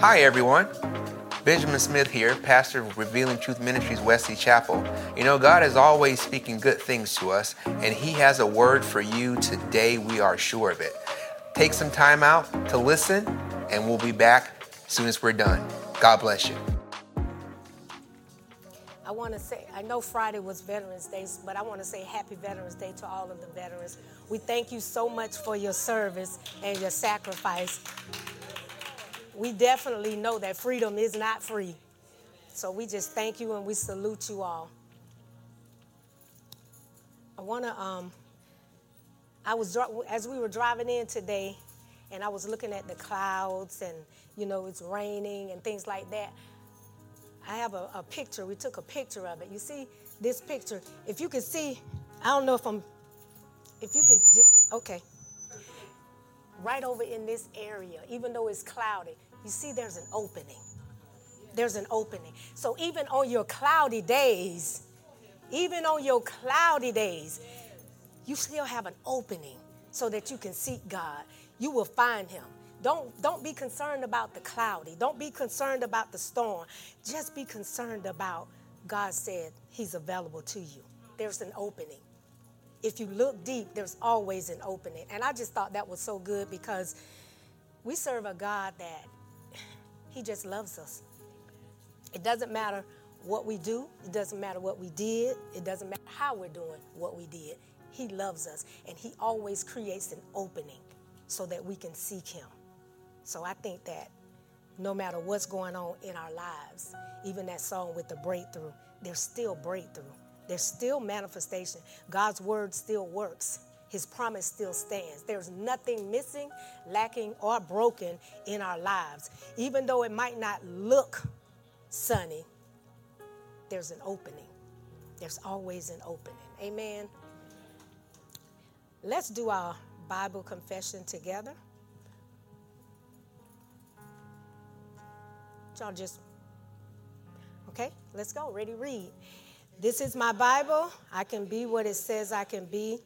Hi, everyone. Benjamin Smith here, pastor of Revealing Truth Ministries, Wesley Chapel. You know, God is always speaking good things to us, and He has a word for you today. We are sure of it. Take some time out to listen, and we'll be back as soon as we're done. God bless you. I want to say, I know Friday was Veterans Day, but I want to say Happy Veterans Day to all of the veterans. We thank you so much for your service and your sacrifice we definitely know that freedom is not free. So we just thank you and we salute you all. I want to, um, I was, as we were driving in today, and I was looking at the clouds and, you know, it's raining and things like that. I have a, a picture. We took a picture of it. You see this picture? If you can see, I don't know if I'm, if you can just, okay. Right over in this area, even though it's cloudy, you see, there's an opening. There's an opening. So even on your cloudy days, even on your cloudy days, you still have an opening so that you can seek God. You will find Him. Don't, don't be concerned about the cloudy. Don't be concerned about the storm. Just be concerned about God said He's available to you. There's an opening. If you look deep, there's always an opening. And I just thought that was so good because we serve a God that he just loves us. It doesn't matter what we do, it doesn't matter what we did, it doesn't matter how we're doing what we did. He loves us, and He always creates an opening so that we can seek Him. So I think that no matter what's going on in our lives, even that song with the breakthrough, there's still breakthrough. There's still manifestation. God's word still works his promise still stands. There's nothing missing, lacking, or broken in our lives. Even though it might not look sunny, there's an opening. There's always an opening. Amen. Let's do our Bible confession together. Y'all just, okay, let's go. Ready, read. This is my Bible. I can be what it says I can be.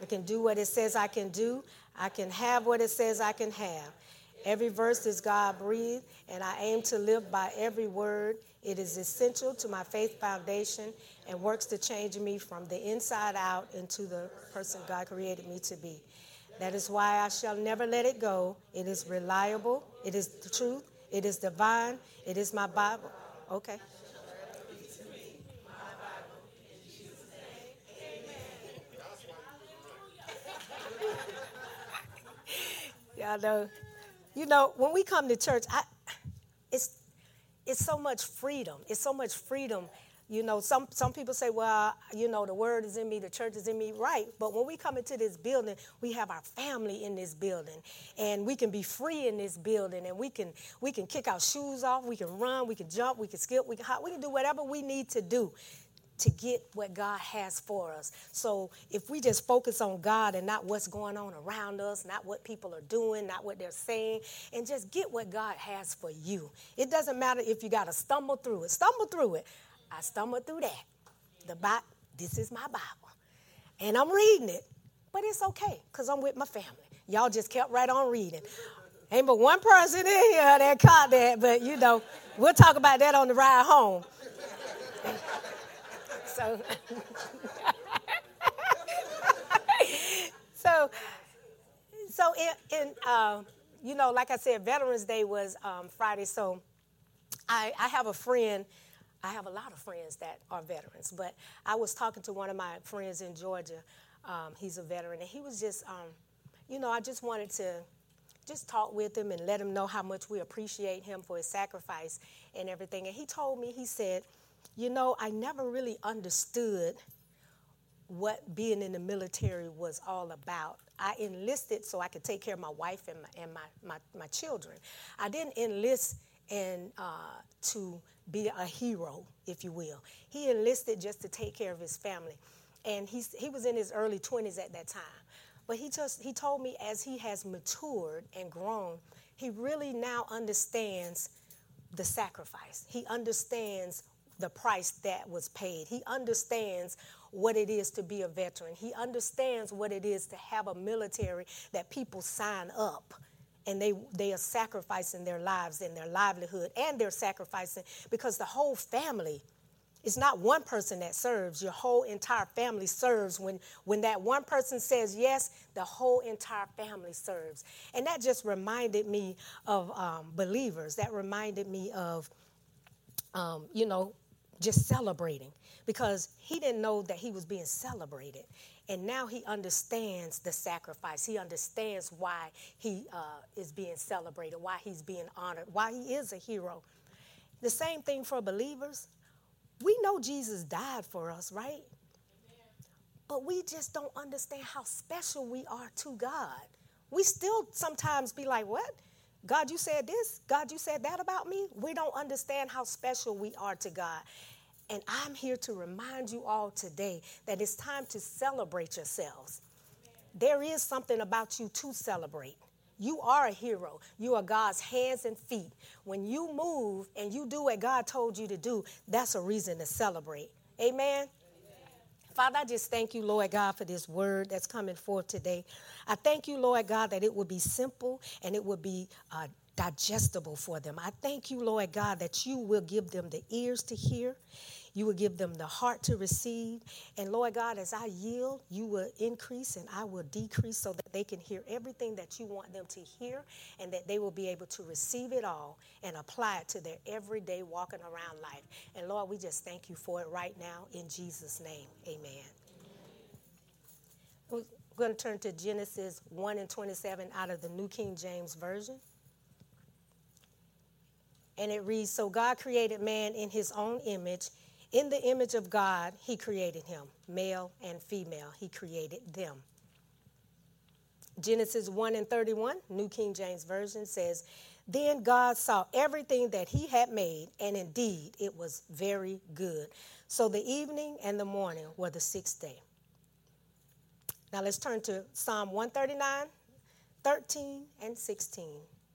I can do what it says I can do. I can have what it says I can have. Every verse is God breathed, and I aim to live by every word. It is essential to my faith foundation and works to change me from the inside out into the person God created me to be. That is why I shall never let it go. It is reliable, it is the truth, it is divine, it is my Bible. Okay. I know. You know, when we come to church, I, it's it's so much freedom. It's so much freedom. You know, some some people say, well, you know, the word is in me, the church is in me, right? But when we come into this building, we have our family in this building, and we can be free in this building, and we can we can kick our shoes off, we can run, we can jump, we can skip, we can hop, we can do whatever we need to do to get what God has for us. So if we just focus on God and not what's going on around us, not what people are doing, not what they're saying, and just get what God has for you. It doesn't matter if you got to stumble through it. Stumble through it. I stumbled through that. The Bible, this is my Bible. And I'm reading it. But it's okay because I'm with my family. Y'all just kept right on reading. Ain't but one person in here that caught that, but you know, we'll talk about that on the ride home so so so in, in uh, you know like i said veterans day was um, friday. So I, I have a friend i have a lot of friends that are veterans but i was talking to one of my friends in georgia. Um, he's a veteran and he was just um, you know i just wanted to just talk with him and let him know how much we appreciate him for his sacrifice and everything. And he told me he said you know, I never really understood what being in the military was all about. I enlisted so I could take care of my wife and my, and my, my, my children. I didn't enlist and uh, to be a hero, if you will. He enlisted just to take care of his family. And he's, he was in his early 20s at that time. But he just he told me as he has matured and grown, he really now understands the sacrifice. He understands the price that was paid. He understands what it is to be a veteran. He understands what it is to have a military that people sign up and they they are sacrificing their lives and their livelihood and they're sacrificing because the whole family it's not one person that serves your whole entire family serves when when that one person says yes the whole entire family serves and that just reminded me of um, believers that reminded me of um, you know just celebrating because he didn't know that he was being celebrated and now he understands the sacrifice. He understands why he uh, is being celebrated, why he's being honored, why he is a hero. The same thing for believers. We know Jesus died for us, right? But we just don't understand how special we are to God. We still sometimes be like, what? God, you said this? God, you said that about me? We don't understand how special we are to God. And I'm here to remind you all today that it's time to celebrate yourselves. There is something about you to celebrate. You are a hero. You are God's hands and feet. When you move and you do what God told you to do, that's a reason to celebrate. Amen. Father, I just thank you, Lord God, for this word that's coming forth today. I thank you, Lord God, that it will be simple and it will be uh, digestible for them. I thank you, Lord God, that you will give them the ears to hear you will give them the heart to receive. And Lord God, as I yield, you will increase and I will decrease so that they can hear everything that you want them to hear and that they will be able to receive it all and apply it to their everyday walking around life. And Lord, we just thank you for it right now in Jesus' name. Amen. We're going to turn to Genesis 1 and 27 out of the New King James Version. And it reads So God created man in his own image. In the image of God, he created him, male and female, he created them. Genesis 1 and 31, New King James Version says, Then God saw everything that he had made, and indeed it was very good. So the evening and the morning were the sixth day. Now let's turn to Psalm 139, 13, and 16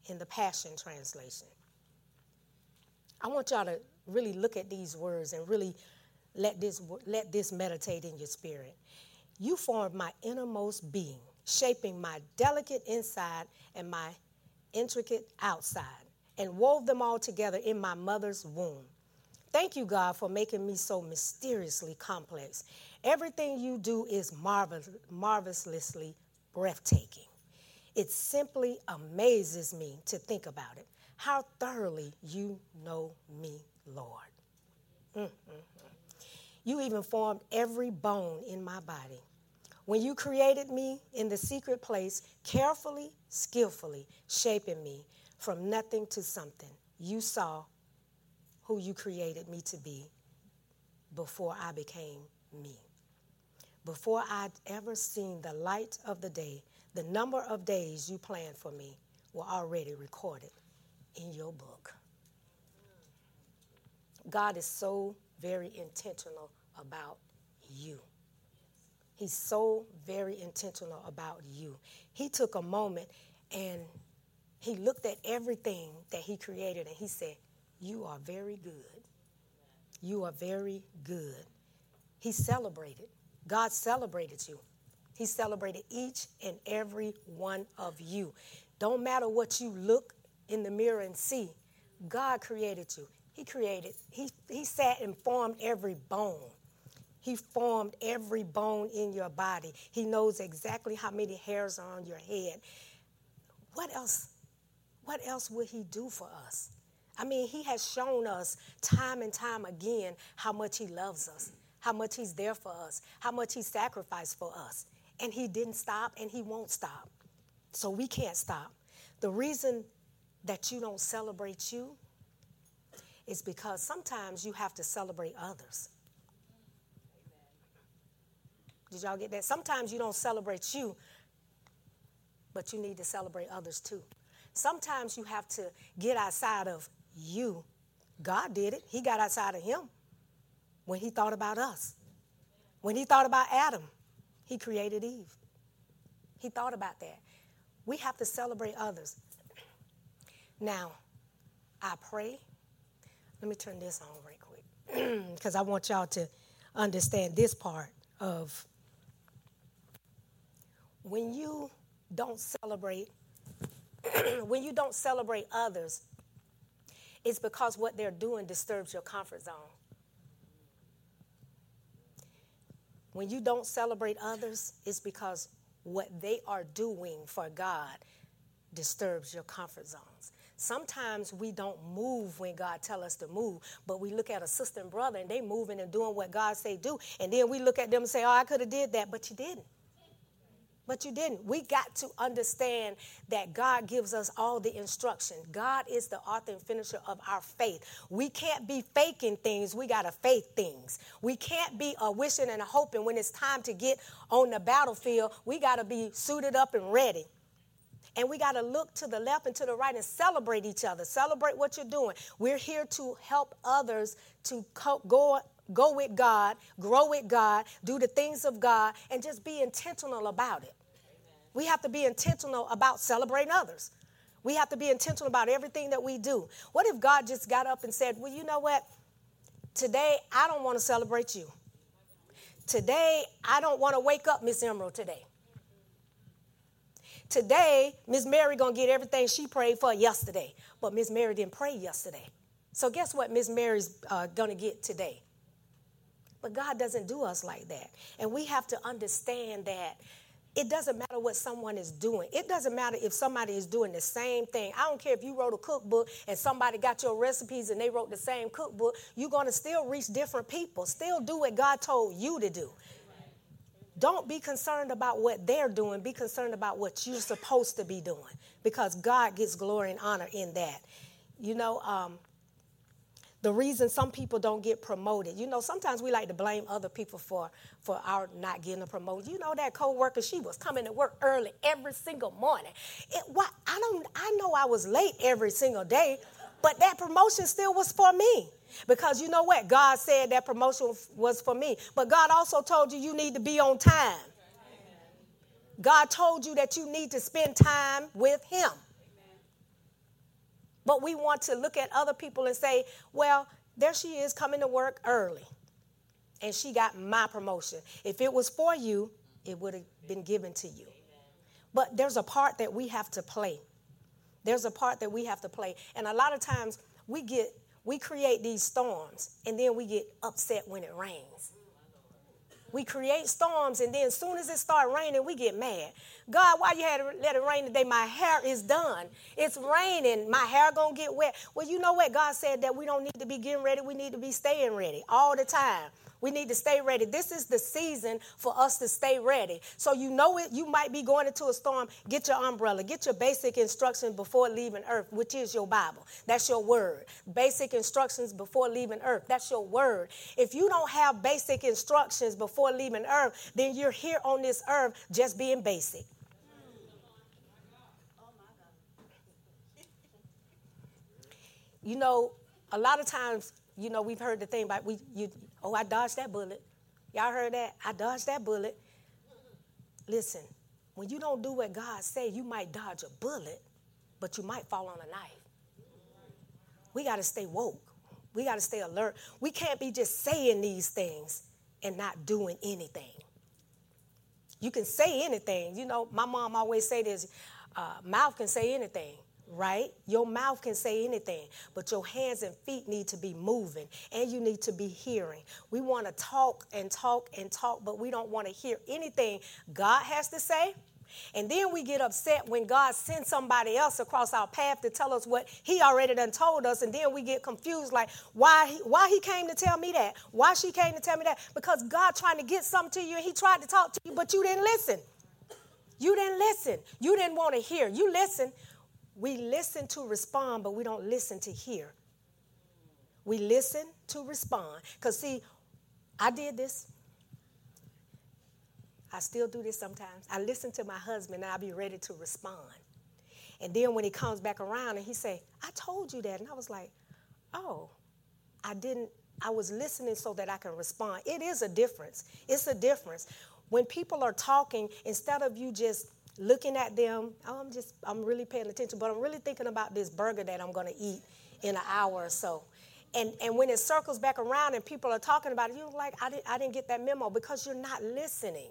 in the Passion Translation. I want y'all to really look at these words and really let this, let this meditate in your spirit. You formed my innermost being, shaping my delicate inside and my intricate outside, and wove them all together in my mother's womb. Thank you, God, for making me so mysteriously complex. Everything you do is marvelous, marvelously breathtaking. It simply amazes me to think about it, how thoroughly you know me Lord. Mm-hmm. You even formed every bone in my body. When you created me in the secret place, carefully, skillfully shaping me from nothing to something, you saw who you created me to be before I became me. Before I'd ever seen the light of the day, the number of days you planned for me were already recorded in your book. God is so very intentional about you. He's so very intentional about you. He took a moment and he looked at everything that he created and he said, You are very good. You are very good. He celebrated. God celebrated you. He celebrated each and every one of you. Don't matter what you look in the mirror and see, God created you. He created, he, he sat and formed every bone. He formed every bone in your body. He knows exactly how many hairs are on your head. What else? What else would he do for us? I mean, he has shown us time and time again how much he loves us, how much he's there for us, how much he sacrificed for us. And he didn't stop and he won't stop. So we can't stop. The reason that you don't celebrate you is because sometimes you have to celebrate others. Did y'all get that? Sometimes you don't celebrate you, but you need to celebrate others too. Sometimes you have to get outside of you. God did it, He got outside of Him when He thought about us. When He thought about Adam, He created Eve. He thought about that. We have to celebrate others. Now, I pray let me turn this on right quick because I want y'all to understand this part of when you don't celebrate when you don't celebrate others, it's because what they're doing disturbs your comfort zone. When you don't celebrate others, it's because what they are doing for God disturbs your comfort zones. Sometimes we don't move when God tell us to move, but we look at a sister and brother and they moving and doing what God say do, and then we look at them and say, "Oh, I could have did that," but you didn't. But you didn't. We got to understand that God gives us all the instruction. God is the author and finisher of our faith. We can't be faking things. We got to faith things. We can't be a wishing and a hoping when it's time to get on the battlefield. We got to be suited up and ready. And we got to look to the left and to the right and celebrate each other. Celebrate what you're doing. We're here to help others to go go with God, grow with God, do the things of God, and just be intentional about it. We have to be intentional about celebrating others. We have to be intentional about everything that we do. What if God just got up and said, Well, you know what? Today, I don't want to celebrate you. Today, I don't want to wake up Miss Emerald today. Today, Miss Mary gonna get everything she prayed for yesterday, but Miss Mary didn't pray yesterday. So guess what Miss Mary's uh, gonna get today? But God doesn't do us like that. And we have to understand that it doesn't matter what someone is doing. It doesn't matter if somebody is doing the same thing. I don't care if you wrote a cookbook and somebody got your recipes and they wrote the same cookbook. You're going to still reach different people. Still do what God told you to do. Don't be concerned about what they're doing. Be concerned about what you're supposed to be doing because God gets glory and honor in that. You know, um, the reason some people don't get promoted. You know, sometimes we like to blame other people for for our not getting a promotion. You know that coworker, she was coming to work early every single morning. It, what I don't I know I was late every single day, but that promotion still was for me. Because you know what? God said that promotion was for me. But God also told you you need to be on time. God told you that you need to spend time with Him. But we want to look at other people and say, well, there she is coming to work early. And she got my promotion. If it was for you, it would have been given to you. But there's a part that we have to play. There's a part that we have to play. And a lot of times we get we create these storms and then we get upset when it rains. We create storms, and then as soon as it start raining, we get mad. God, why you had to let it rain today? My hair is done. It's raining. My hair gonna get wet. Well, you know what? God said that we don't need to be getting ready. We need to be staying ready all the time. We need to stay ready. This is the season for us to stay ready. So you know it, you might be going into a storm. Get your umbrella. Get your basic instructions before leaving earth, which is your Bible. That's your word. Basic instructions before leaving earth. That's your word. If you don't have basic instructions before leaving earth, then you're here on this earth just being basic. You know, a lot of times, you know, we've heard the thing about we you Oh, I dodged that bullet. Y'all heard that? I dodged that bullet. Listen, when you don't do what God say, you might dodge a bullet, but you might fall on a knife. We got to stay woke. We got to stay alert. We can't be just saying these things and not doing anything. You can say anything. You know, my mom always say this, uh, mouth can say anything right? Your mouth can say anything, but your hands and feet need to be moving and you need to be hearing. We want to talk and talk and talk, but we don't want to hear anything God has to say. And then we get upset when God sends somebody else across our path to tell us what He already done told us, and then we get confused, like why he, why He came to tell me that, why she came to tell me that, because God trying to get something to you, and He tried to talk to you, but you didn't listen. You didn't listen. You didn't want to hear. You listen, we listen to respond, but we don't listen to hear. We listen to respond. Because, see, I did this. I still do this sometimes. I listen to my husband and I'll be ready to respond. And then when he comes back around and he say, I told you that. And I was like, oh, I didn't, I was listening so that I can respond. It is a difference. It's a difference. When people are talking, instead of you just looking at them. Oh, I'm just, I'm really paying attention, but I'm really thinking about this burger that I'm going to eat in an hour or so. And, and when it circles back around and people are talking about it, you're like, I didn't, I didn't get that memo because you're not listening.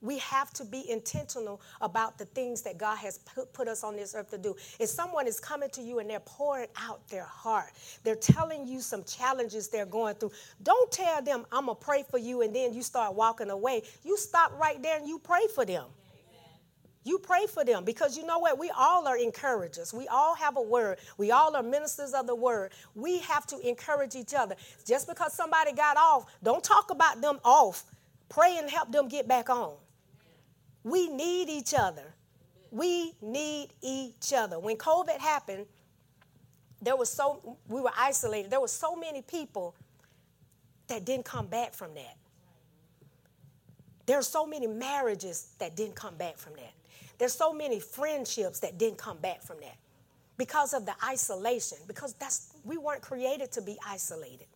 We have to be intentional about the things that God has put, put us on this earth to do. If someone is coming to you and they're pouring out their heart, they're telling you some challenges they're going through, don't tell them, I'm going to pray for you, and then you start walking away. You stop right there and you pray for them. You pray for them because you know what? We all are encouragers. We all have a word. We all are ministers of the word. We have to encourage each other. Just because somebody got off, don't talk about them off. Pray and help them get back on. We need each other. We need each other. When COVID happened, there was so we were isolated. There were so many people that didn't come back from that. There are so many marriages that didn't come back from that. There's so many friendships that didn't come back from that because of the isolation, because that's we weren't created to be isolated.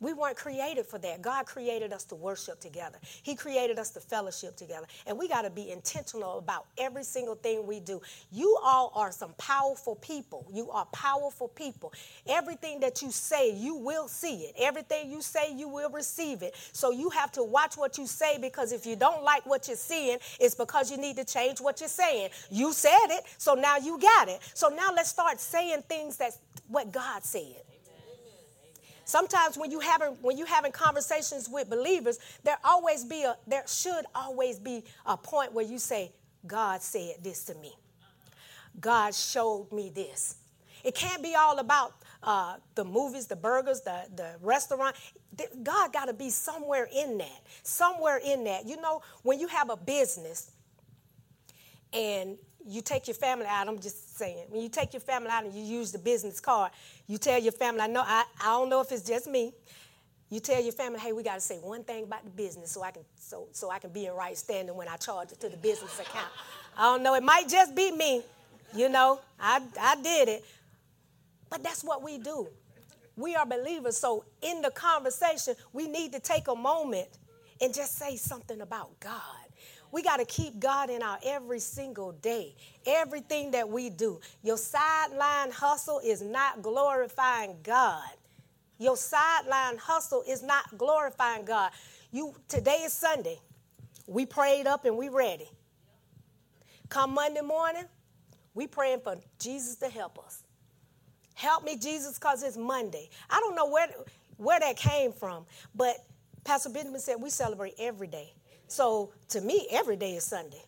We weren't created for that. God created us to worship together. He created us to fellowship together. And we got to be intentional about every single thing we do. You all are some powerful people. You are powerful people. Everything that you say, you will see it. Everything you say, you will receive it. So you have to watch what you say because if you don't like what you're seeing, it's because you need to change what you're saying. You said it, so now you got it. So now let's start saying things that's what God said. Sometimes when you having when you having conversations with believers, there always be a there should always be a point where you say, God said this to me. God showed me this. It can't be all about uh, the movies, the burgers, the, the restaurant. God got to be somewhere in that. Somewhere in that. You know, when you have a business and you take your family out, I'm just saying, when you take your family out and you use the business card, you tell your family, I know I, I don't know if it's just me. You tell your family, hey, we got to say one thing about the business so I can so so I can be in right standing when I charge it to the business account. I don't know, it might just be me. You know, I I did it. But that's what we do. We are believers. So in the conversation, we need to take a moment and just say something about God. We got to keep God in our every single day, everything that we do. Your sideline hustle is not glorifying God. Your sideline hustle is not glorifying God. You today is Sunday. We prayed up and we ready. Come Monday morning, we praying for Jesus to help us. Help me, Jesus, because it's Monday. I don't know where, where that came from, but Pastor Benjamin said we celebrate every day. So to me, every day is Sunday.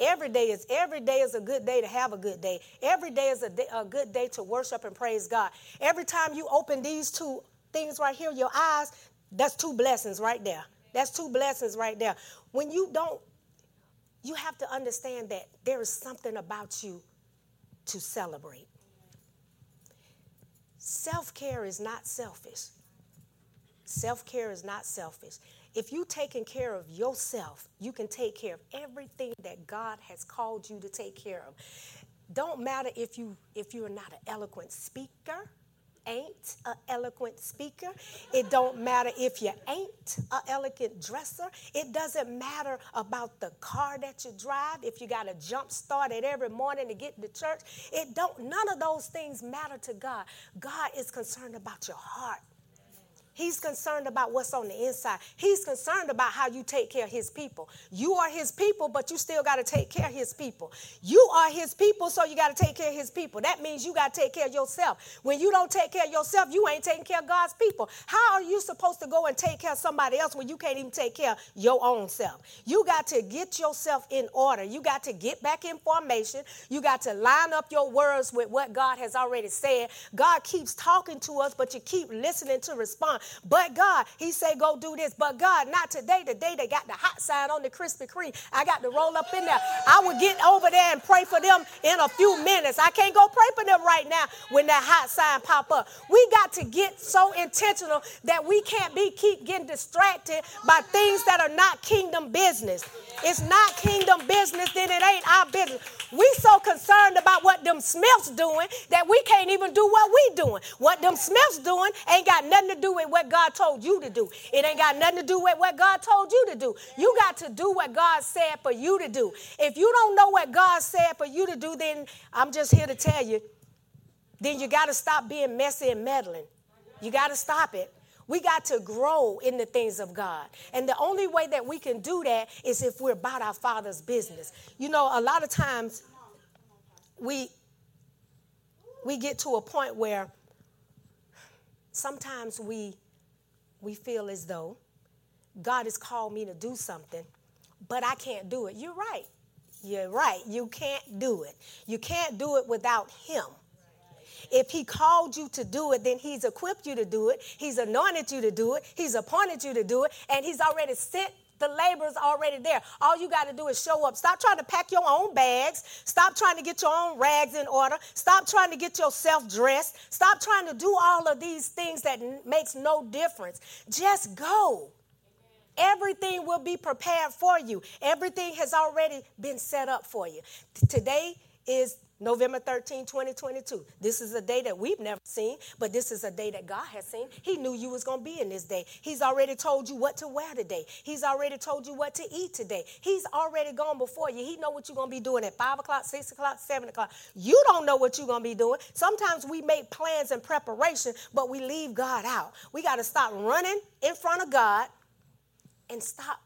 Every day is every day is a good day to have a good day. Every day is a, day, a good day to worship and praise God. Every time you open these two things right here, your eyes, that's two blessings right there. That's two blessings right there. When you don't, you have to understand that there is something about you to celebrate. Self care is not selfish. Self care is not selfish. If you taking care of yourself, you can take care of everything that God has called you to take care of. Don't matter if you if you're not an eloquent speaker, ain't an eloquent speaker. It don't matter if you ain't an elegant dresser. It doesn't matter about the car that you drive. If you got to jump start it every morning to get to church, it don't. None of those things matter to God. God is concerned about your heart. He's concerned about what's on the inside. He's concerned about how you take care of his people. You are his people, but you still got to take care of his people. You are his people, so you got to take care of his people. That means you got to take care of yourself. When you don't take care of yourself, you ain't taking care of God's people. How are you supposed to go and take care of somebody else when you can't even take care of your own self? You got to get yourself in order. You got to get back in formation. You got to line up your words with what God has already said. God keeps talking to us, but you keep listening to respond. But God, He say go do this. But God, not today. The day they got the hot sign on the Krispy Kreme, I got to roll up in there. I will get over there and pray for them in a few minutes. I can't go pray for them right now when that hot sign pop up. We got to get so intentional that we can't be keep getting distracted by things that are not kingdom business. It's not kingdom business, then it ain't our business. We so concerned about what them Smiths doing that we can't even do what we doing. What them Smiths doing ain't got nothing to do with what God told you to do. It ain't got nothing to do with what God told you to do. You got to do what God said for you to do. If you don't know what God said for you to do, then I'm just here to tell you, then you got to stop being messy and meddling. You got to stop it. We got to grow in the things of God. And the only way that we can do that is if we're about our Father's business. You know, a lot of times we we get to a point where sometimes we we feel as though God has called me to do something, but I can't do it. You're right. You're right. You can't do it. You can't do it without Him. If He called you to do it, then He's equipped you to do it. He's anointed you to do it. He's appointed you to do it. And He's already sent the labor's already there. All you got to do is show up. Stop trying to pack your own bags. Stop trying to get your own rags in order. Stop trying to get yourself dressed. Stop trying to do all of these things that n- makes no difference. Just go. Everything will be prepared for you. Everything has already been set up for you. T- today is November 13, 2022. This is a day that we've never seen, but this is a day that God has seen. He knew you was going to be in this day. He's already told you what to wear today. He's already told you what to eat today. He's already gone before you. He know what you're going to be doing at 5 o'clock, 6 o'clock, 7 o'clock. You don't know what you're going to be doing. Sometimes we make plans and preparation, but we leave God out. We got to stop running in front of God and stop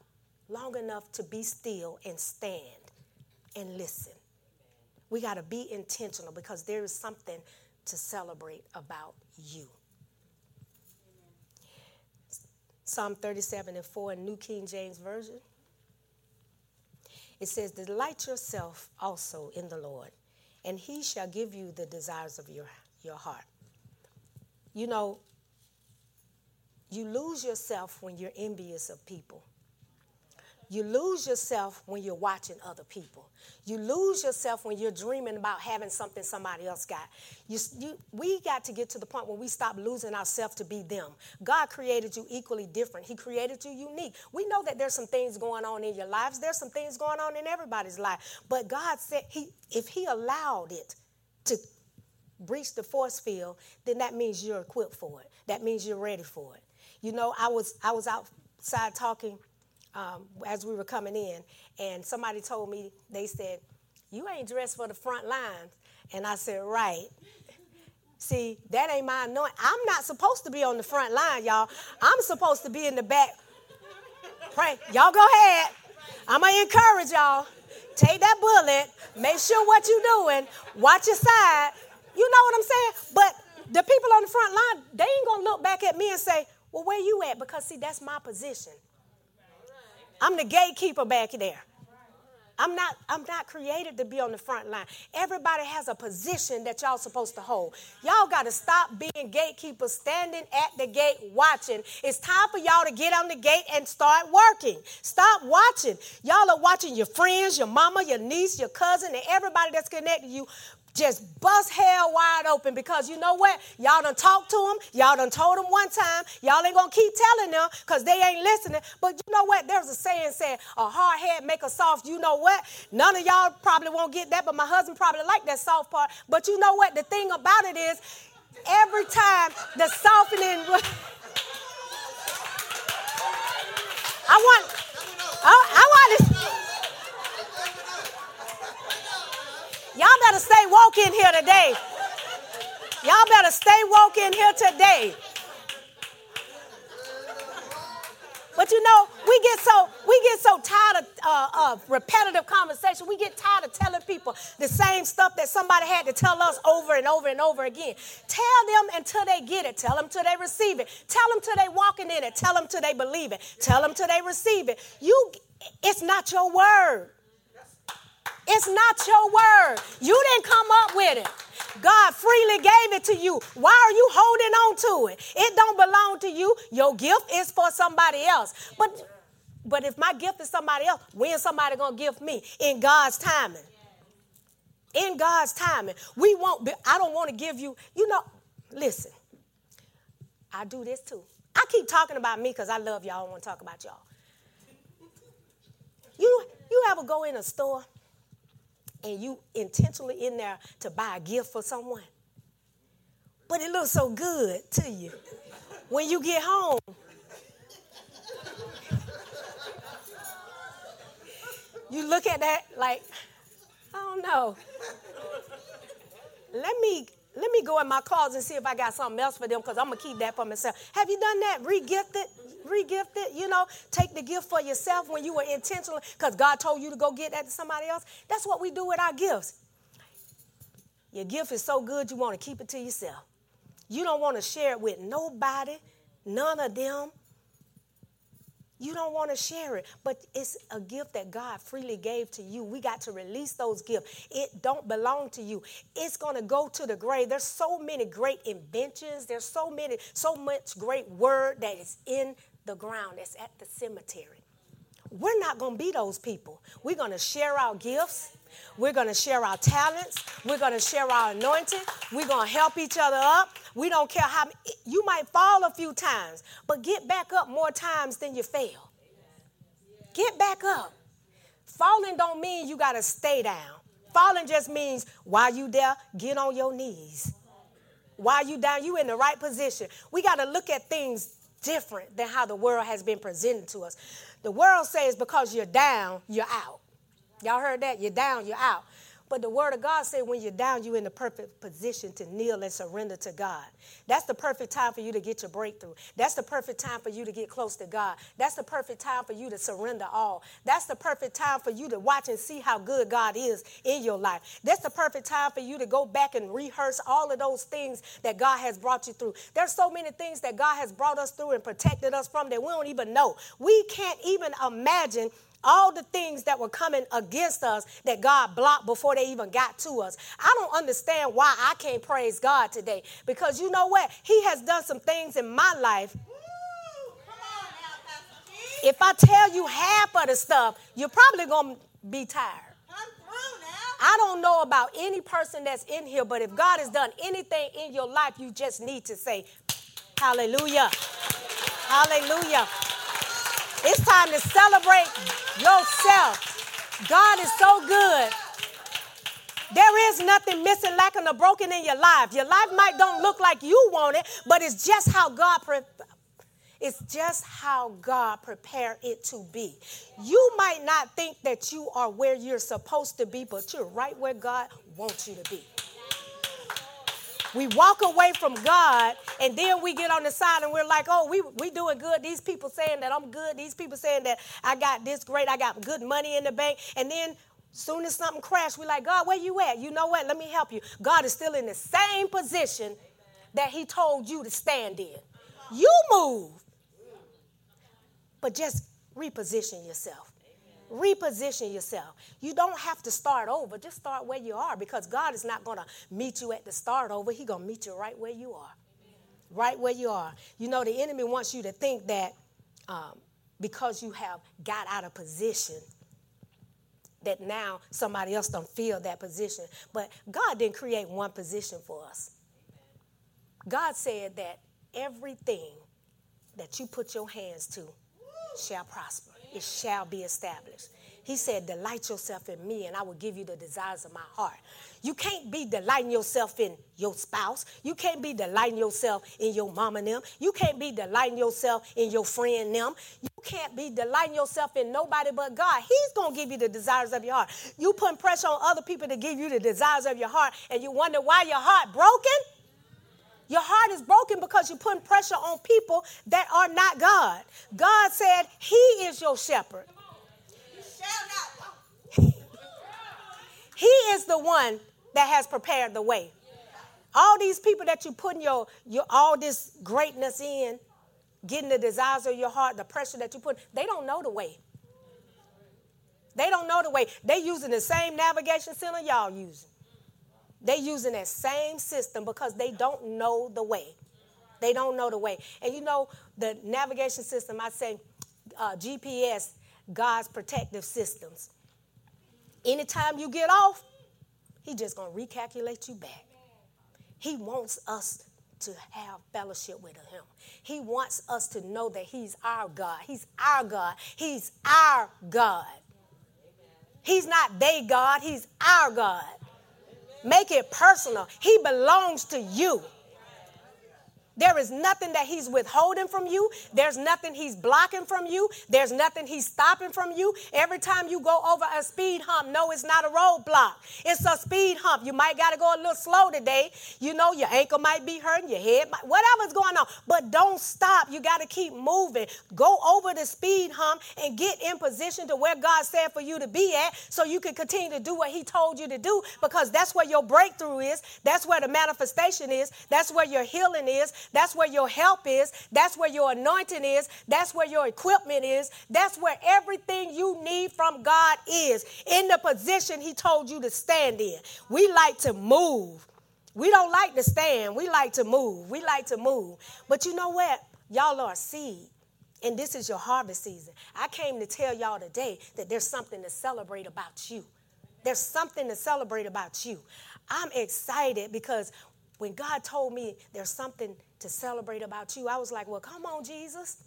long enough to be still and stand and listen. We got to be intentional because there is something to celebrate about you. Psalm 37 and 4 in New King James Version. It says, Delight yourself also in the Lord, and he shall give you the desires of your, your heart. You know, you lose yourself when you're envious of people. You lose yourself when you're watching other people. You lose yourself when you're dreaming about having something somebody else got. You, you, we got to get to the point where we stop losing ourselves to be them. God created you equally different. He created you unique. We know that there's some things going on in your lives. There's some things going on in everybody's life. But God said he, if He allowed it to breach the force field, then that means you're equipped for it. That means you're ready for it. You know, I was I was outside talking um, as we were coming in, and somebody told me, they said, You ain't dressed for the front lines. And I said, Right. See, that ain't my anointing. I'm not supposed to be on the front line, y'all. I'm supposed to be in the back. Pray. Y'all go ahead. I'm going to encourage y'all. Take that bullet. Make sure what you're doing. Watch your side. You know what I'm saying? But the people on the front line, they ain't going to look back at me and say, well, where you at? Because, see, that's my position. I'm the gatekeeper back there. I'm not, I'm not created to be on the front line. Everybody has a position that y'all supposed to hold. Y'all got to stop being gatekeepers, standing at the gate watching. It's time for y'all to get on the gate and start working. Stop watching. Y'all are watching your friends, your mama, your niece, your cousin, and everybody that's connected to you just bust hell wide open because you know what? Y'all done talked to them. Y'all done told them one time. Y'all ain't gonna keep telling them because they ain't listening. But you know what? There's a saying said, a hard head make a soft. You know what? None of y'all probably won't get that, but my husband probably like that soft part. But you know what? The thing about it is, every time the softening. I want, I, I want to. Y'all better stay woke in here today. Y'all better stay woke in here today. But you know, we get so we get so tired of, uh, of repetitive conversation. We get tired of telling people the same stuff that somebody had to tell us over and over and over again. Tell them until they get it. Tell them till they receive it. Tell them till they walking in it. Tell them till they believe it. Tell them till they receive it. You, it's not your word. It's not your word. You didn't come up with it. God freely gave it to you. Why are you holding on to it? It don't belong to you. Your gift is for somebody else. But but if my gift is somebody else, when somebody gonna give me? In God's timing. In God's timing. We won't be, I don't want to give you, you know, listen. I do this too. I keep talking about me because I love y'all. I want to talk about y'all. You you ever go in a store and you intentionally in there to buy a gift for someone. But it looks so good to you. When you get home, you look at that like, I don't know. Let me let me go in my closet and see if I got something else for them because I'm gonna keep that for myself. Have you done that? Regift it, regift it. You know, take the gift for yourself when you were intentional because God told you to go get that to somebody else. That's what we do with our gifts. Your gift is so good you want to keep it to yourself. You don't want to share it with nobody, none of them. You don't want to share it, but it's a gift that God freely gave to you. We got to release those gifts. It don't belong to you. It's going to go to the grave. There's so many great inventions. There's so many, so much great word that is in the ground. That's at the cemetery. We're not going to be those people. We're going to share our gifts. We're going to share our talents. We're going to share our anointing. We're going to help each other up. We don't care how you might fall a few times, but get back up more times than you fail. Get back up. Falling don't mean you got to stay down. Falling just means while you there, get on your knees. While you down, you in the right position. We got to look at things different than how the world has been presented to us. The world says because you're down, you're out. Y'all heard that? You're down, you're out. But the word of God said when you're down, you're in the perfect position to kneel and surrender to God. That's the perfect time for you to get your breakthrough. That's the perfect time for you to get close to God. That's the perfect time for you to surrender all. That's the perfect time for you to watch and see how good God is in your life. That's the perfect time for you to go back and rehearse all of those things that God has brought you through. There's so many things that God has brought us through and protected us from that we don't even know. We can't even imagine all the things that were coming against us that God blocked before they even got to us. I don't understand why I can't praise God today because you know what? He has done some things in my life. If I tell you half of the stuff, you're probably going to be tired. I don't know about any person that's in here, but if God has done anything in your life, you just need to say, Hallelujah. Hallelujah. It's time to celebrate yourself. God is so good. There is nothing missing, lacking, or broken in your life. Your life might don't look like you want it, but it's just how God pre- it's just how God prepared it to be. You might not think that you are where you're supposed to be, but you're right where God wants you to be. We walk away from God and then we get on the side and we're like, oh, we, we doing good. These people saying that I'm good. These people saying that I got this great. I got good money in the bank. And then soon as something crashed, we're like, God, where you at? You know what? Let me help you. God is still in the same position that he told you to stand in. You move. But just reposition yourself reposition yourself. You don't have to start over. Just start where you are because God is not going to meet you at the start over. He's going to meet you right where you are. Right where you are. You know, the enemy wants you to think that um, because you have got out of position, that now somebody else don't feel that position. But God didn't create one position for us. God said that everything that you put your hands to shall prosper it shall be established. He said, Delight yourself in me, and I will give you the desires of my heart. You can't be delighting yourself in your spouse. You can't be delighting yourself in your mom and them. You can't be delighting yourself in your friend them. You can't be delighting yourself in nobody but God. He's going to give you the desires of your heart. You putting pressure on other people to give you the desires of your heart, and you wonder why your heart broken? Your heart is broken because you're putting pressure on people that are not God. God said He is your shepherd. He is the one that has prepared the way. All these people that you putting your, your all this greatness in, getting the desires of your heart, the pressure that you put, they don't know the way. They don't know the way. They using the same navigation center y'all using. They using that same system because they don't know the way. They don't know the way. And you know, the navigation system, I say uh, GPS, God's protective systems. Anytime you get off, He just gonna recalculate you back. He wants us to have fellowship with Him. He wants us to know that He's our God. He's our God. He's our God. He's not they God, He's our God. Make it personal. He belongs to you. There is nothing that he's withholding from you. There's nothing he's blocking from you. There's nothing he's stopping from you. Every time you go over a speed hump, no, it's not a roadblock. It's a speed hump. You might got to go a little slow today. You know, your ankle might be hurting, your head, might, whatever's going on. But don't stop. You got to keep moving. Go over the speed hump and get in position to where God said for you to be at so you can continue to do what he told you to do because that's where your breakthrough is. That's where the manifestation is. That's where your healing is. That's where your help is. That's where your anointing is. That's where your equipment is. That's where everything you need from God is in the position He told you to stand in. We like to move. We don't like to stand. We like to move. We like to move. But you know what? Y'all are seed. And this is your harvest season. I came to tell y'all today that there's something to celebrate about you. There's something to celebrate about you. I'm excited because when God told me there's something to celebrate about you, I was like, well, come on, Jesus.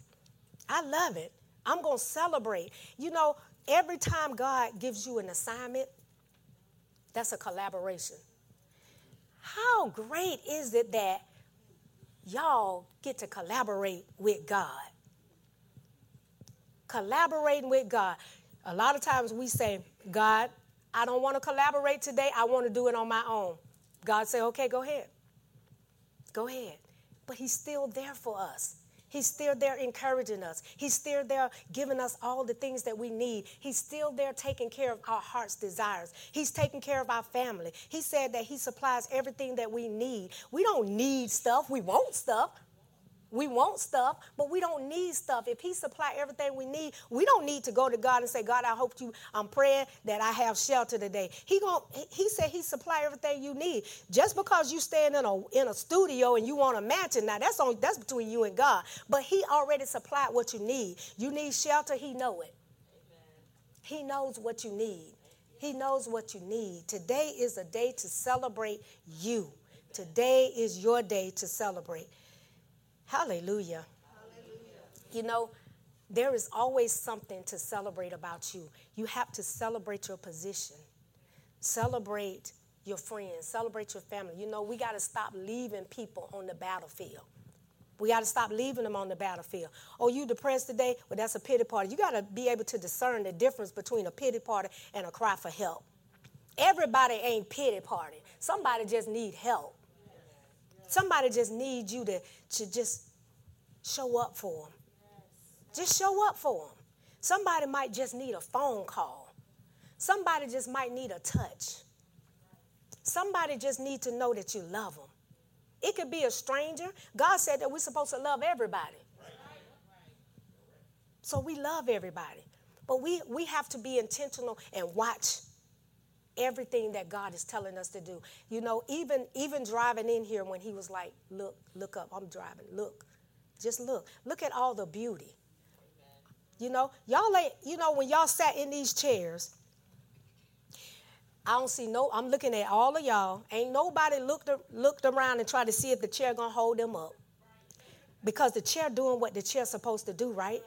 I love it. I'm going to celebrate. You know, every time God gives you an assignment, that's a collaboration. How great is it that y'all get to collaborate with God? Collaborating with God. A lot of times we say, God, I don't want to collaborate today. I want to do it on my own. God say, okay, go ahead. Go ahead. But He's still there for us. He's still there encouraging us. He's still there giving us all the things that we need. He's still there taking care of our heart's desires. He's taking care of our family. He said that He supplies everything that we need. We don't need stuff, we want stuff. We want stuff, but we don't need stuff. If He supply everything we need, we don't need to go to God and say, God, I hope you. I'm praying that I have shelter today. He going He said He supply everything you need. Just because you stand in a in a studio and you want a mansion, now that's on that's between you and God. But He already supplied what you need. You need shelter. He know it. He knows what you need. He knows what you need. Today is a day to celebrate you. Today is your day to celebrate. Hallelujah. Hallelujah. You know, there is always something to celebrate about you. You have to celebrate your position, celebrate your friends, celebrate your family. You know, we got to stop leaving people on the battlefield. We got to stop leaving them on the battlefield. Oh, you depressed today? Well, that's a pity party. You got to be able to discern the difference between a pity party and a cry for help. Everybody ain't pity party. Somebody just need help. Somebody just needs you to, to just show up for them. Just show up for them. Somebody might just need a phone call. Somebody just might need a touch. Somebody just need to know that you love them. It could be a stranger. God said that we're supposed to love everybody. So we love everybody. But we, we have to be intentional and watch everything that God is telling us to do. You know, even even driving in here when he was like, "Look, look up. I'm driving. Look. Just look. Look at all the beauty." You know, y'all ain't, you know, when y'all sat in these chairs, I don't see no, I'm looking at all of y'all. Ain't nobody looked, looked around and tried to see if the chair gonna hold them up. Because the chair doing what the chair's supposed to do, right?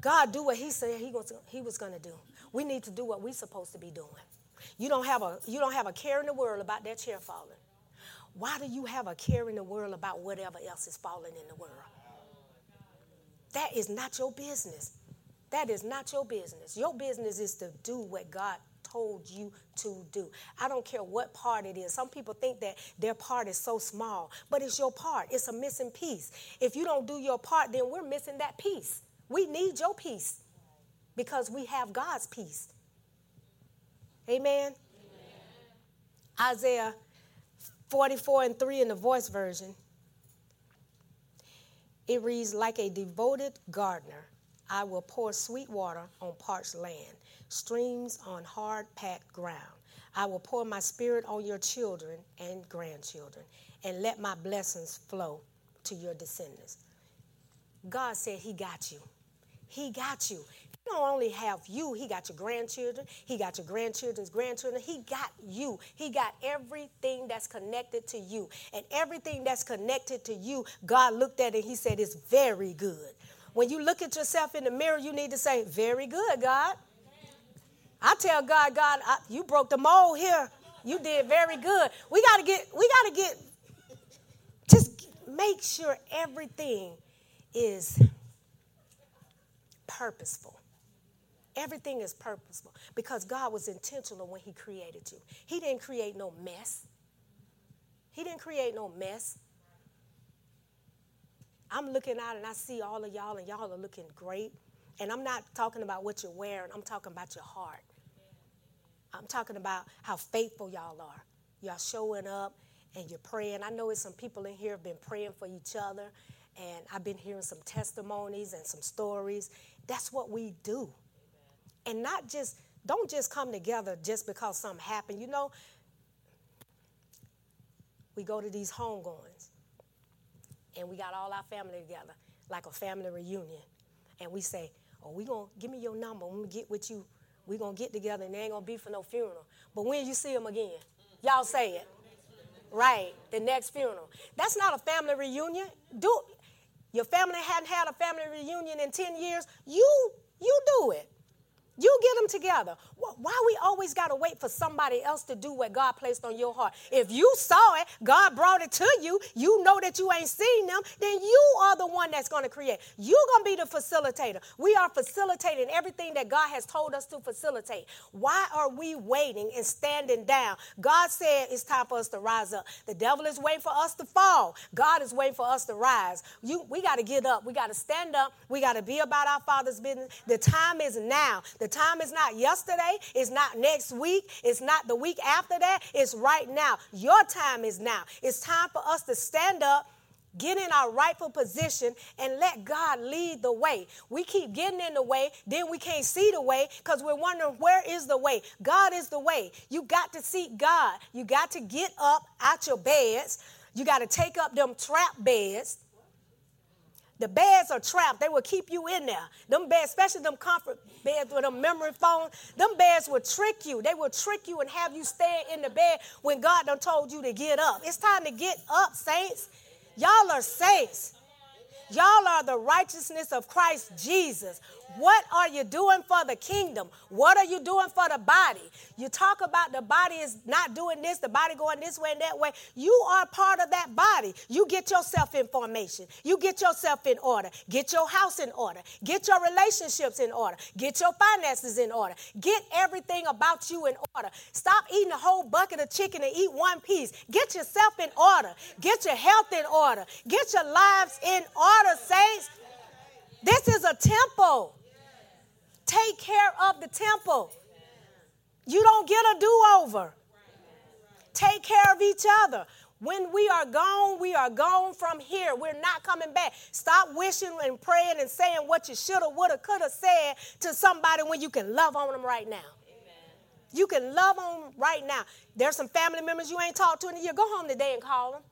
God do what he said he was, he was gonna do. We need to do what we're supposed to be doing. You don't have a you don't have a care in the world about that chair falling. Why do you have a care in the world about whatever else is falling in the world? That is not your business. That is not your business. Your business is to do what God told you to do. I don't care what part it is. Some people think that their part is so small, but it's your part. It's a missing piece. If you don't do your part, then we're missing that piece. We need your piece because we have God's peace. Amen? Amen. Isaiah 44 and 3 in the voice version. It reads, Like a devoted gardener, I will pour sweet water on parched land, streams on hard packed ground. I will pour my spirit on your children and grandchildren, and let my blessings flow to your descendants. God said He got you. He got you. He don't only have you, he got your grandchildren, he got your grandchildren's grandchildren, he got you. He got everything that's connected to you. And everything that's connected to you, God looked at it, he said, it's very good. When you look at yourself in the mirror, you need to say, Very good, God. I tell God, God, I, you broke the mold here. You did very good. We gotta get, we gotta get, just make Make sure everything is purposeful. Everything is purposeful because God was intentional when He created you. He didn't create no mess. He didn't create no mess. I'm looking out and I see all of y'all, and y'all are looking great. And I'm not talking about what you're wearing, I'm talking about your heart. I'm talking about how faithful y'all are. Y'all showing up and you're praying. I know it's some people in here have been praying for each other, and I've been hearing some testimonies and some stories. That's what we do. And not just, don't just come together just because something happened. You know, we go to these homegoings and we got all our family together, like a family reunion. And we say, Oh, we gonna give me your number. I'm gonna get with you. we gonna get together and they ain't gonna be for no funeral. But when you see them again, y'all say it. Right, the next funeral. That's not a family reunion. Do your family hadn't had a family reunion in 10 years, you you do it. You get them together. Why we always got to wait for somebody else to do what God placed on your heart? If you saw it, God brought it to you, you know that you ain't seen them, then you are the one that's going to create. You're going to be the facilitator. We are facilitating everything that God has told us to facilitate. Why are we waiting and standing down? God said it's time for us to rise up. The devil is waiting for us to fall. God is waiting for us to rise. You, we got to get up. We got to stand up. We got to be about our Father's business. The time is now. The time is not yesterday, it's not next week, it's not the week after that, it's right now. Your time is now. It's time for us to stand up get in our rightful position and let God lead the way. We keep getting in the way, then we can't see the way because we're wondering where is the way. God is the way. You got to seek God. You got to get up out your beds. You got to take up them trap beds the beds are trapped. They will keep you in there. Them beds, especially them comfort beds with them memory foam, them beds will trick you. They will trick you and have you stay in the bed when God done told you to get up. It's time to get up, saints. Y'all are saints. Y'all are the righteousness of Christ Jesus. What are you doing for the kingdom? What are you doing for the body? You talk about the body is not doing this, the body going this way and that way. You are part of that body. You get yourself in formation. You get yourself in order. Get your house in order. Get your relationships in order. Get your finances in order. Get everything about you in order. Stop eating a whole bucket of chicken and eat one piece. Get yourself in order. Get your health in order. Get your lives in order, saints. This is a temple. Take care of the temple. You don't get a do over. Take care of each other. When we are gone, we are gone from here. We're not coming back. Stop wishing and praying and saying what you should have, would have, could have said to somebody when you can love on them right now. You can love on them right now. There's some family members you ain't talked to in a year. Go home today and call them.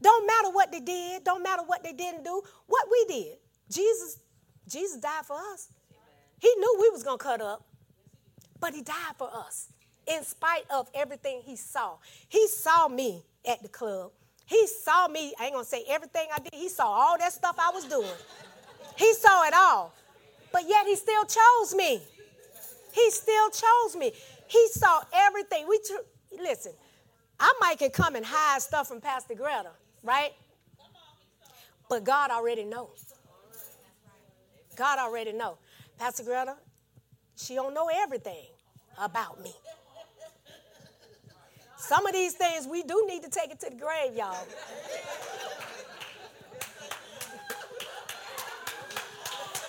Don't matter what they did. Don't matter what they didn't do. What we did. Jesus, Jesus died for us. He knew we was going to cut up, but he died for us in spite of everything he saw. He saw me at the club. He saw me, I ain't going to say everything I did. He saw all that stuff I was doing. He saw it all. But yet he still chose me. He still chose me. He saw everything. We tr- listen. I might can come and hide stuff from Pastor Greta, right? But God already knows. God already know. Pastor Greta, she don't know everything about me. Some of these things we do need to take it to the grave, y'all.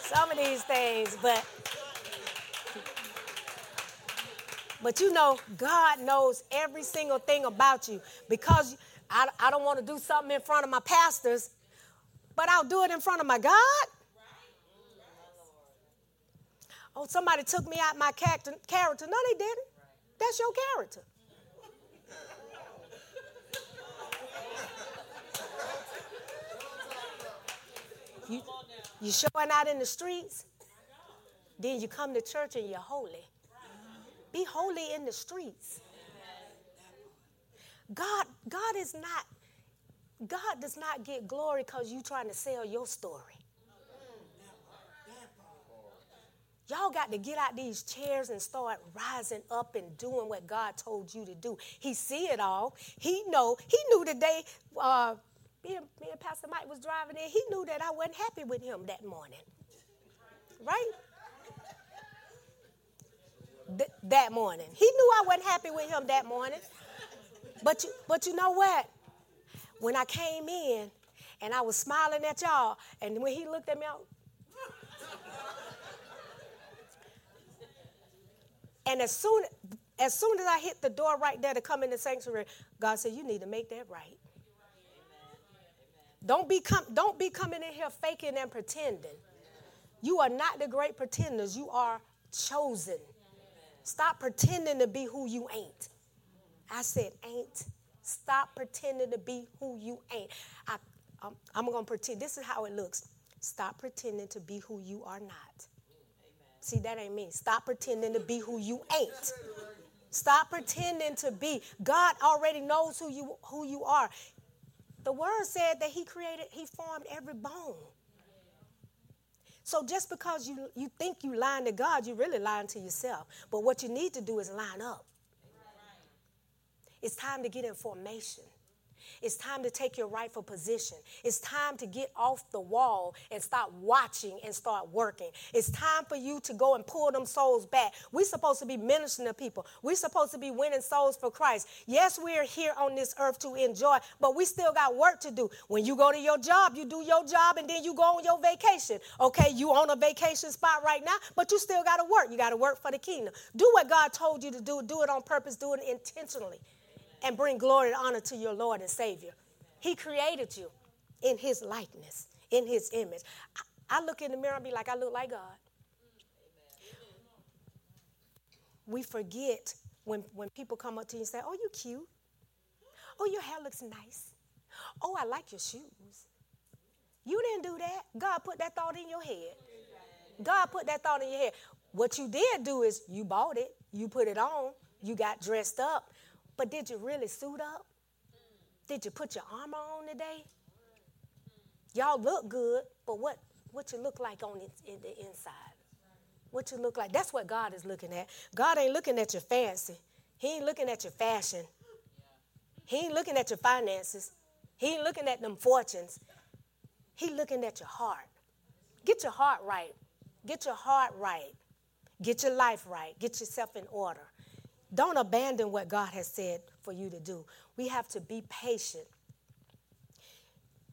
Some of these things, but but you know, God knows every single thing about you because I, I don't want to do something in front of my pastors, but I'll do it in front of my God. Oh, somebody took me out my character. No, they didn't. That's your character. You, you showing out in the streets, then you come to church and you're holy. Be holy in the streets. God, God is not, God does not get glory because you're trying to sell your story. Y'all got to get out these chairs and start rising up and doing what God told you to do. He see it all. He know. He knew the day. Uh, me and, me and Pastor Mike was driving in, he knew that I wasn't happy with him that morning. Right? Th- that morning. He knew I wasn't happy with him that morning. But you, but you know what? When I came in and I was smiling at y'all, and when he looked at me, I, and as soon as soon as I hit the door right there to come in the sanctuary, God said, "You need to make that right." Don't be com- don't be coming in here faking and pretending. You are not the great pretenders. You are chosen. Stop pretending to be who you ain't. I said ain't. Stop pretending to be who you ain't. I, I'm, I'm to pretend. This is how it looks. Stop pretending to be who you are not. See, that ain't me. Stop pretending to be who you ain't. Stop pretending to be. God already knows who you who you are. The word said that he created, he formed every bone. So just because you, you think you lying to God, you're really lying to yourself. But what you need to do is line up. It's time to get in formation. It's time to take your rightful position. It's time to get off the wall and start watching and start working. It's time for you to go and pull them souls back. We're supposed to be ministering to people. We're supposed to be winning souls for Christ. Yes, we're here on this earth to enjoy, but we still got work to do. When you go to your job, you do your job and then you go on your vacation. Okay, you on a vacation spot right now, but you still got to work. You got to work for the kingdom. Do what God told you to do. Do it on purpose. Do it intentionally and bring glory and honor to your Lord and Savior. He created you in His likeness, in His image. I, I look in the mirror and be like, I look like God. We forget when, when people come up to you and say, Oh, you cute. Oh, your hair looks nice. Oh, I like your shoes. You didn't do that. God put that thought in your head. God put that thought in your head. What you did do is you bought it, you put it on, you got dressed up, but did you really suit up? Did you put your armor on today? Y'all look good, but what, what you look like on in the inside? What you look like? That's what God is looking at. God ain't looking at your fancy. He ain't looking at your fashion. He ain't looking at your finances. He ain't looking at them fortunes. He looking at your heart. Get your heart right. Get your heart right. Get your life right. Get yourself in order. Don't abandon what God has said for you to do. We have to be patient.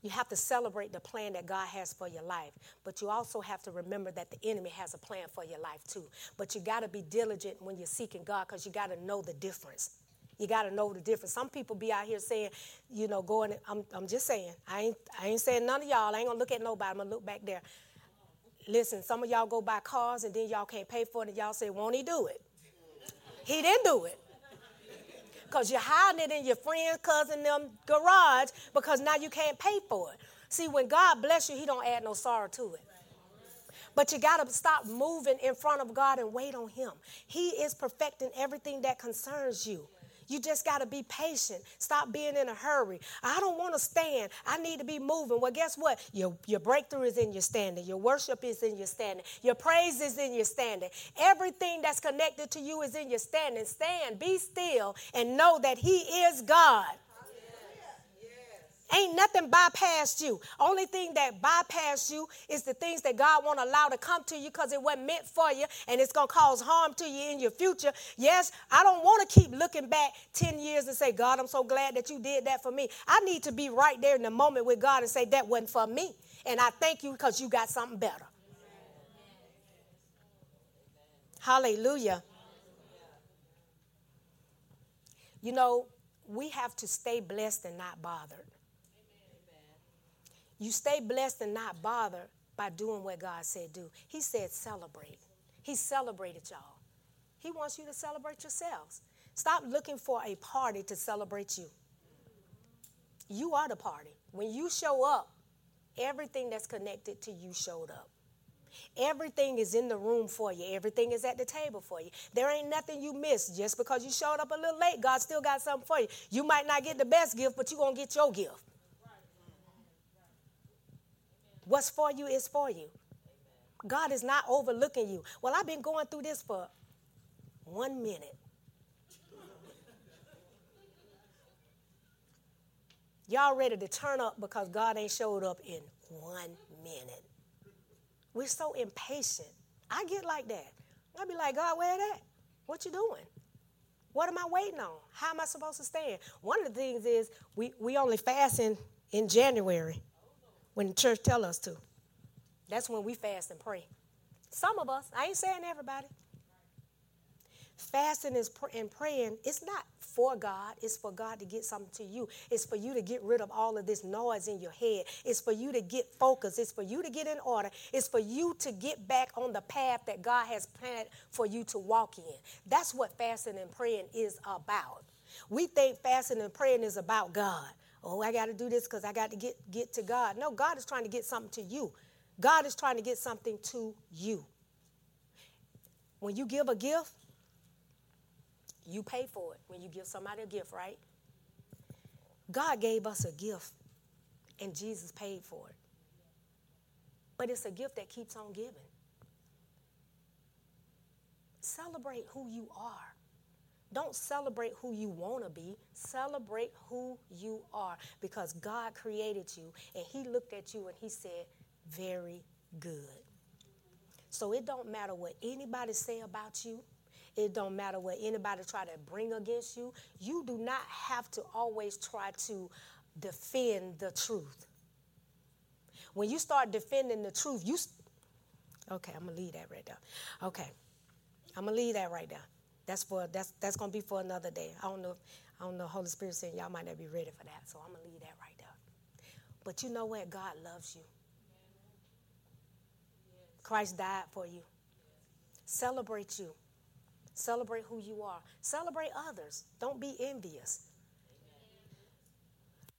You have to celebrate the plan that God has for your life, but you also have to remember that the enemy has a plan for your life too. But you got to be diligent when you're seeking God because you got to know the difference. You got to know the difference. Some people be out here saying, you know, going. I'm, I'm just saying. I ain't, I ain't saying none of y'all. I ain't gonna look at nobody. I'm gonna look back there. Listen, some of y'all go buy cars and then y'all can't pay for it, and y'all say, "Won't he do it?" He didn't do it. Because you're hiding it in your friend, cousin, them garage because now you can't pay for it. See, when God bless you, He don't add no sorrow to it. But you got to stop moving in front of God and wait on Him. He is perfecting everything that concerns you. You just got to be patient. Stop being in a hurry. I don't want to stand. I need to be moving. Well, guess what? Your, your breakthrough is in your standing. Your worship is in your standing. Your praise is in your standing. Everything that's connected to you is in your standing. Stand, be still, and know that He is God. Ain't nothing bypassed you. Only thing that bypassed you is the things that God won't allow to come to you because it wasn't meant for you and it's going to cause harm to you in your future. Yes, I don't want to keep looking back 10 years and say, God, I'm so glad that you did that for me. I need to be right there in the moment with God and say, that wasn't for me. And I thank you because you got something better. Hallelujah. You know, we have to stay blessed and not bothered. You stay blessed and not bothered by doing what God said do. He said celebrate. He celebrated y'all. He wants you to celebrate yourselves. Stop looking for a party to celebrate you. You are the party. When you show up, everything that's connected to you showed up. Everything is in the room for you. Everything is at the table for you. There ain't nothing you missed just because you showed up a little late. God still got something for you. You might not get the best gift, but you're going to get your gift. What's for you is for you. God is not overlooking you. Well, I've been going through this for one minute. Y'all ready to turn up because God ain't showed up in one minute. We're so impatient. I get like that. I be like, God, where that? What you doing? What am I waiting on? How am I supposed to stand? One of the things is we, we only fast in, in January when the church tell us to. That's when we fast and pray. Some of us, I ain't saying everybody. Fasting is and praying, it's not for God, it's for God to get something to you. It's for you to get rid of all of this noise in your head. It's for you to get focused. It's for you to get in order. It's for you to get back on the path that God has planned for you to walk in. That's what fasting and praying is about. We think fasting and praying is about God. Oh, I got to do this because I got to get, get to God. No, God is trying to get something to you. God is trying to get something to you. When you give a gift, you pay for it when you give somebody a gift, right? God gave us a gift and Jesus paid for it. But it's a gift that keeps on giving. Celebrate who you are. Don't celebrate who you want to be. Celebrate who you are because God created you and He looked at you and He said, Very good. So it don't matter what anybody say about you. It don't matter what anybody try to bring against you. You do not have to always try to defend the truth. When you start defending the truth, you Okay, I'm gonna leave that right there. Okay. I'm gonna leave that right there. That's for that's that's gonna be for another day. I don't know I don't know Holy Spirit saying y'all might not be ready for that, so I'm gonna leave that right there. But you know what? God loves you. Christ died for you. Celebrate you. Celebrate who you are. Celebrate others. Don't be envious.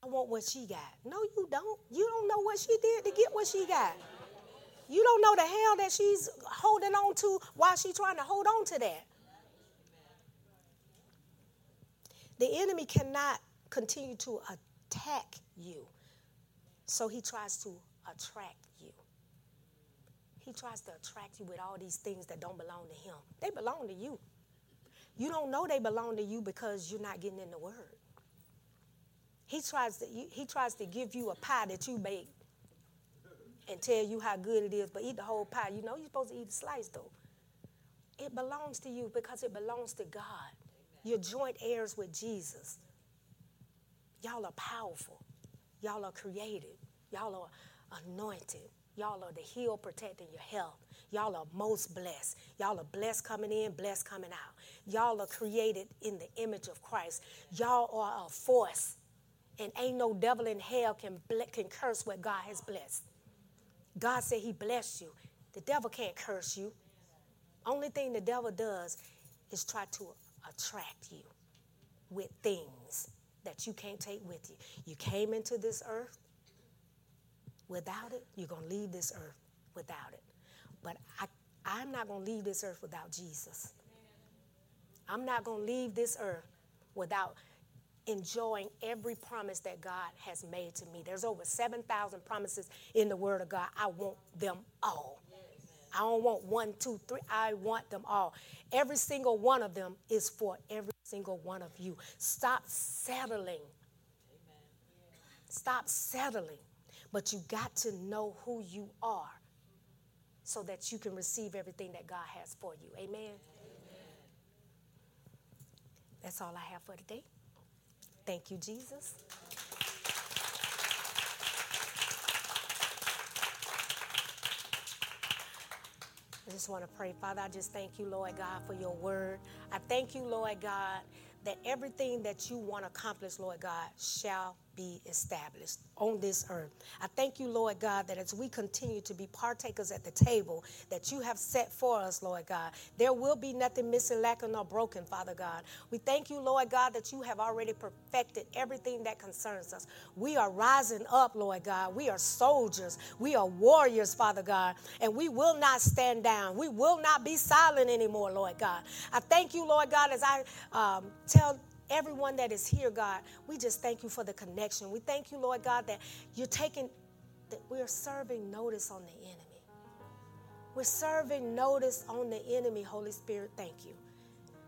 I want what she got. No, you don't. You don't know what she did to get what she got. You don't know the hell that she's holding on to while she's trying to hold on to that. The enemy cannot continue to attack you, so he tries to attract you. He tries to attract you with all these things that don't belong to him. They belong to you. You don't know they belong to you because you're not getting in the word. He tries to he tries to give you a pie that you bake and tell you how good it is, but eat the whole pie. You know you're supposed to eat a slice though. It belongs to you because it belongs to God. You're joint heirs with Jesus. Y'all are powerful. Y'all are created. Y'all are anointed. Y'all are the heal protecting your health. Y'all are most blessed. Y'all are blessed coming in, blessed coming out. Y'all are created in the image of Christ. Y'all are a force. And ain't no devil in hell can, can curse what God has blessed. God said he blessed you. The devil can't curse you. Only thing the devil does is try to attract you with things that you can't take with you. You came into this earth Without it, you're going to leave this earth without it. But I, I'm not going to leave this earth without Jesus. I'm not going to leave this earth without enjoying every promise that God has made to me. There's over 7,000 promises in the Word of God. I want them all. I don't want one, two, three. I want them all. Every single one of them is for every single one of you. Stop settling. Stop settling. But you got to know who you are so that you can receive everything that God has for you. Amen? That's all I have for today. Thank you, Jesus. I just want to pray, Father. I just thank you, Lord God, for your word. I thank you, Lord God, that everything that you want to accomplish, Lord God, shall be established on this earth. I thank you, Lord God, that as we continue to be partakers at the table that you have set for us, Lord God, there will be nothing missing, lacking, or broken, Father God. We thank you, Lord God, that you have already perfected everything that concerns us. We are rising up, Lord God. We are soldiers. We are warriors, Father God, and we will not stand down. We will not be silent anymore, Lord God. I thank you, Lord God, as I um, tell everyone that is here, God, we just thank you for the connection. We thank you, Lord God, that you're taking, that we're serving notice on the enemy. We're serving notice on the enemy, Holy Spirit. Thank you.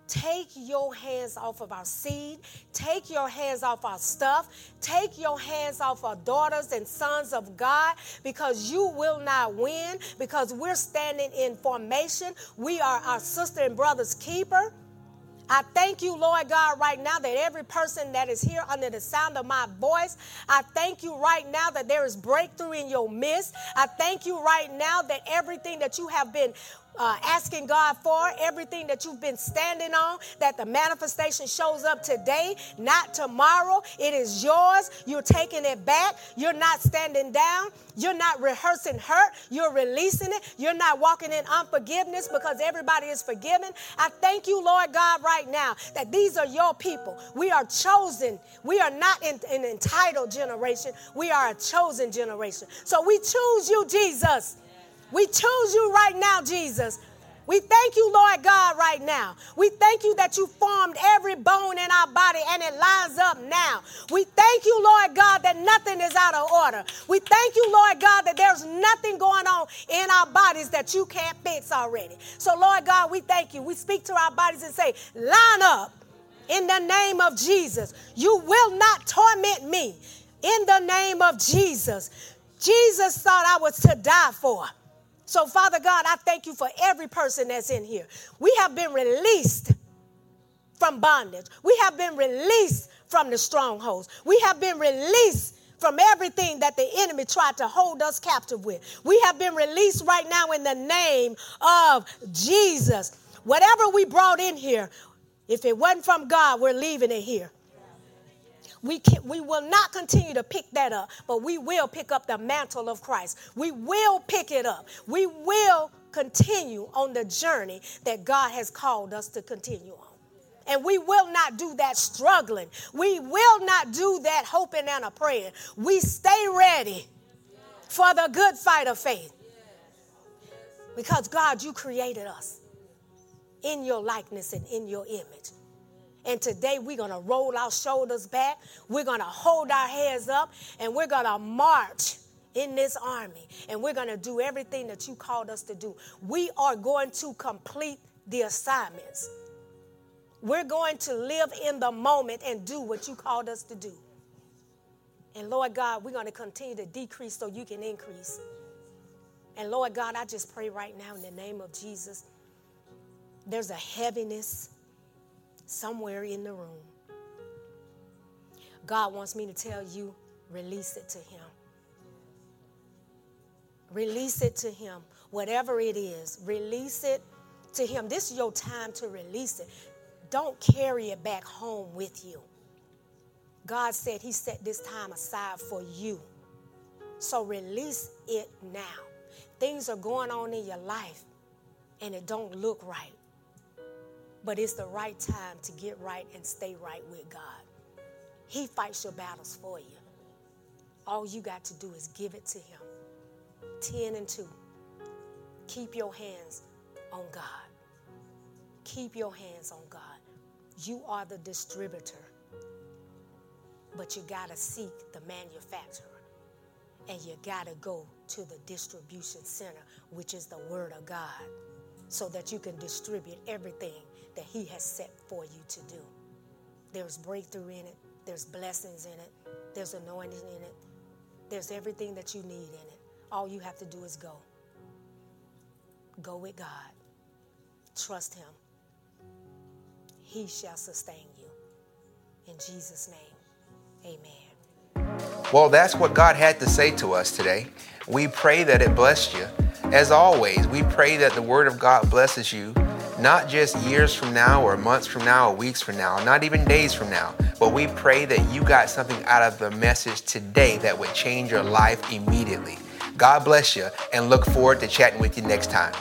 Take your hands off of our seed. Take your hands off our stuff. Take your hands off our daughters and sons of God because you will not win because we're standing in formation. We are our sister and brother's keeper. I thank you, Lord God, right now that every person that is here under the sound of my voice, I thank you right now that there is breakthrough in your midst. I thank you right now that everything that you have been uh, asking God for, everything that you've been standing on, that the manifestation shows up today, not tomorrow. It is yours. You're taking it back. You're not standing down. You're not rehearsing hurt. You're releasing it. You're not walking in unforgiveness because everybody is forgiven. I thank you, Lord God, right now that these are your people. We are chosen. We are not in, an entitled generation. We are a chosen generation. So we choose you, Jesus. We choose you right now, Jesus. We thank you, Lord God, right now. We thank you that you formed every bone in our body and it lines up now. We thank you, Lord God, that nothing is out of order. We thank you, Lord God, that there's nothing going on in our bodies that you can't fix already. So, Lord God, we thank you. We speak to our bodies and say, line up in the name of Jesus. You will not torment me in the name of Jesus. Jesus thought I was to die for. So, Father God, I thank you for every person that's in here. We have been released from bondage, we have been released from the strongholds, we have been released from everything that the enemy tried to hold us captive with. We have been released right now in the name of Jesus. Whatever we brought in here, if it wasn't from God, we're leaving it here. We, can, we will not continue to pick that up, but we will pick up the mantle of Christ. We will pick it up. We will continue on the journey that God has called us to continue on. And we will not do that struggling. We will not do that hoping and a praying. We stay ready for the good fight of faith. Because God, you created us in your likeness and in your image. And today we're going to roll our shoulders back. We're going to hold our heads up and we're going to march in this army. And we're going to do everything that you called us to do. We are going to complete the assignments. We're going to live in the moment and do what you called us to do. And Lord God, we're going to continue to decrease so you can increase. And Lord God, I just pray right now in the name of Jesus. There's a heaviness somewhere in the room. God wants me to tell you release it to Him. Release it to Him. Whatever it is, release it to Him. This is your time to release it. Don't carry it back home with you. God said He set this time aside for you. So release it now. Things are going on in your life and it don't look right. But it's the right time to get right and stay right with God. He fights your battles for you. All you got to do is give it to Him. 10 and 2. Keep your hands on God. Keep your hands on God. You are the distributor, but you got to seek the manufacturer. And you got to go to the distribution center, which is the Word of God, so that you can distribute everything that He has set for you to do. There's breakthrough in it, there's blessings in it, there's anointing in it, there's everything that you need in it. All you have to do is go. Go with God, trust Him. He shall sustain you. In Jesus' name, amen. Well, that's what God had to say to us today. We pray that it blessed you. As always, we pray that the Word of God blesses you not just years from now or months from now or weeks from now, not even days from now, but we pray that you got something out of the message today that would change your life immediately. God bless you and look forward to chatting with you next time.